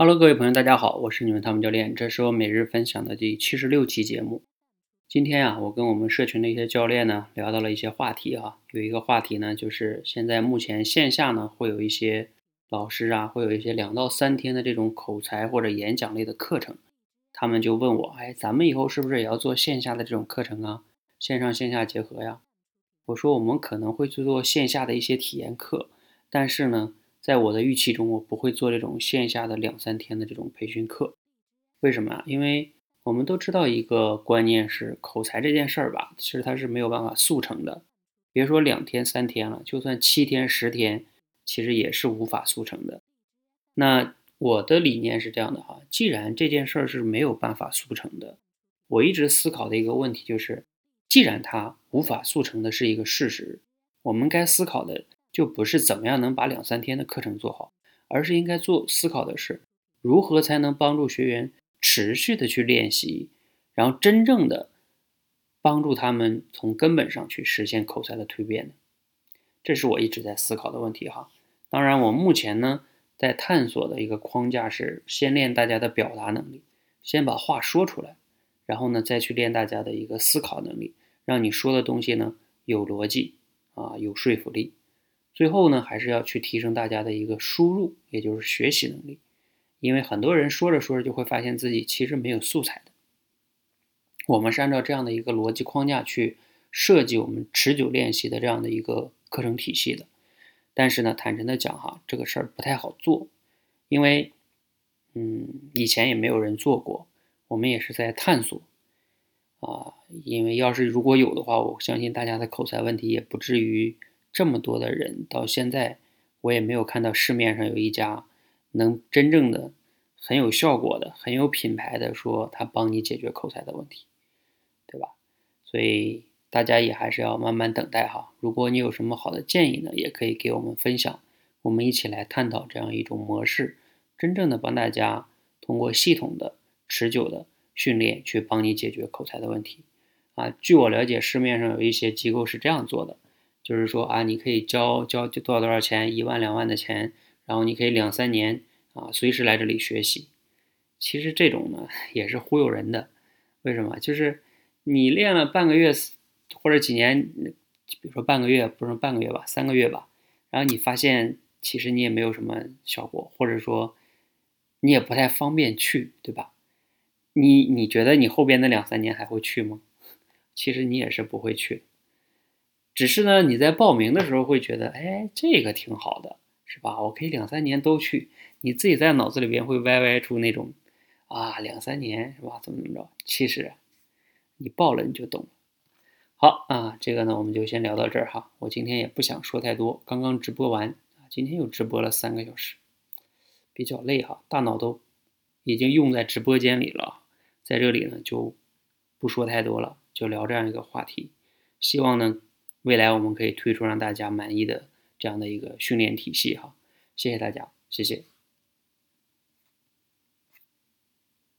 Hello，各位朋友，大家好，我是你们汤姆教练，这是我每日分享的第七十六期节目。今天啊，我跟我们社群的一些教练呢聊到了一些话题哈，有一个话题呢，就是现在目前线下呢会有一些老师啊，会有一些两到三天的这种口才或者演讲类的课程，他们就问我，哎，咱们以后是不是也要做线下的这种课程啊？线上线下结合呀？我说我们可能会去做线下的一些体验课，但是呢，在我的预期中，我不会做这种线下的两三天的这种培训课。为什么啊？因为我们都知道一个观念是口才这件事儿吧，其实它是没有办法速成的。别说两天三天了，就算七天十天，其实也是无法速成的。那我的理念是这样的哈，既然这件事儿是没有办法速成的，我一直思考的一个问题就是，既然它无法速成的是一个事实，我们该思考的就不是怎么样能把两三天的课程做好，而是应该做思考的是如何才能帮助学员。持续的去练习，然后真正的帮助他们从根本上去实现口才的蜕变呢，这是我一直在思考的问题哈。当然，我目前呢在探索的一个框架是先练大家的表达能力，先把话说出来，然后呢再去练大家的一个思考能力，让你说的东西呢有逻辑啊有说服力。最后呢还是要去提升大家的一个输入，也就是学习能力。因为很多人说着说着就会发现自己其实没有素材的。我们是按照这样的一个逻辑框架去设计我们持久练习的这样的一个课程体系的。但是呢，坦诚的讲哈，这个事儿不太好做，因为嗯，以前也没有人做过，我们也是在探索啊。因为要是如果有的话，我相信大家的口才问题也不至于这么多的人。到现在我也没有看到市面上有一家。能真正的很有效果的、很有品牌的说，他帮你解决口才的问题，对吧？所以大家也还是要慢慢等待哈。如果你有什么好的建议呢，也可以给我们分享，我们一起来探讨这样一种模式，真正的帮大家通过系统的、持久的训练去帮你解决口才的问题。啊，据我了解，市面上有一些机构是这样做的，就是说啊，你可以交交多少多少钱，一万两万的钱。然后你可以两三年啊，随时来这里学习。其实这种呢也是忽悠人的。为什么？就是你练了半个月或者几年，比如说半个月，不是半个月吧，三个月吧。然后你发现其实你也没有什么效果，或者说你也不太方便去，对吧？你你觉得你后边的两三年还会去吗？其实你也是不会去。只是呢，你在报名的时候会觉得，哎，这个挺好的。是吧？我可以两三年都去，你自己在脑子里边会歪歪出那种，啊，两三年是吧？怎么怎么着？其实，你报了你就懂了。好啊，这个呢我们就先聊到这儿哈。我今天也不想说太多，刚刚直播完啊，今天又直播了三个小时，比较累哈，大脑都已经用在直播间里了，在这里呢就不说太多了，就聊这样一个话题。希望呢未来我们可以推出让大家满意的。这样的一个训练体系哈，谢谢大家，谢谢。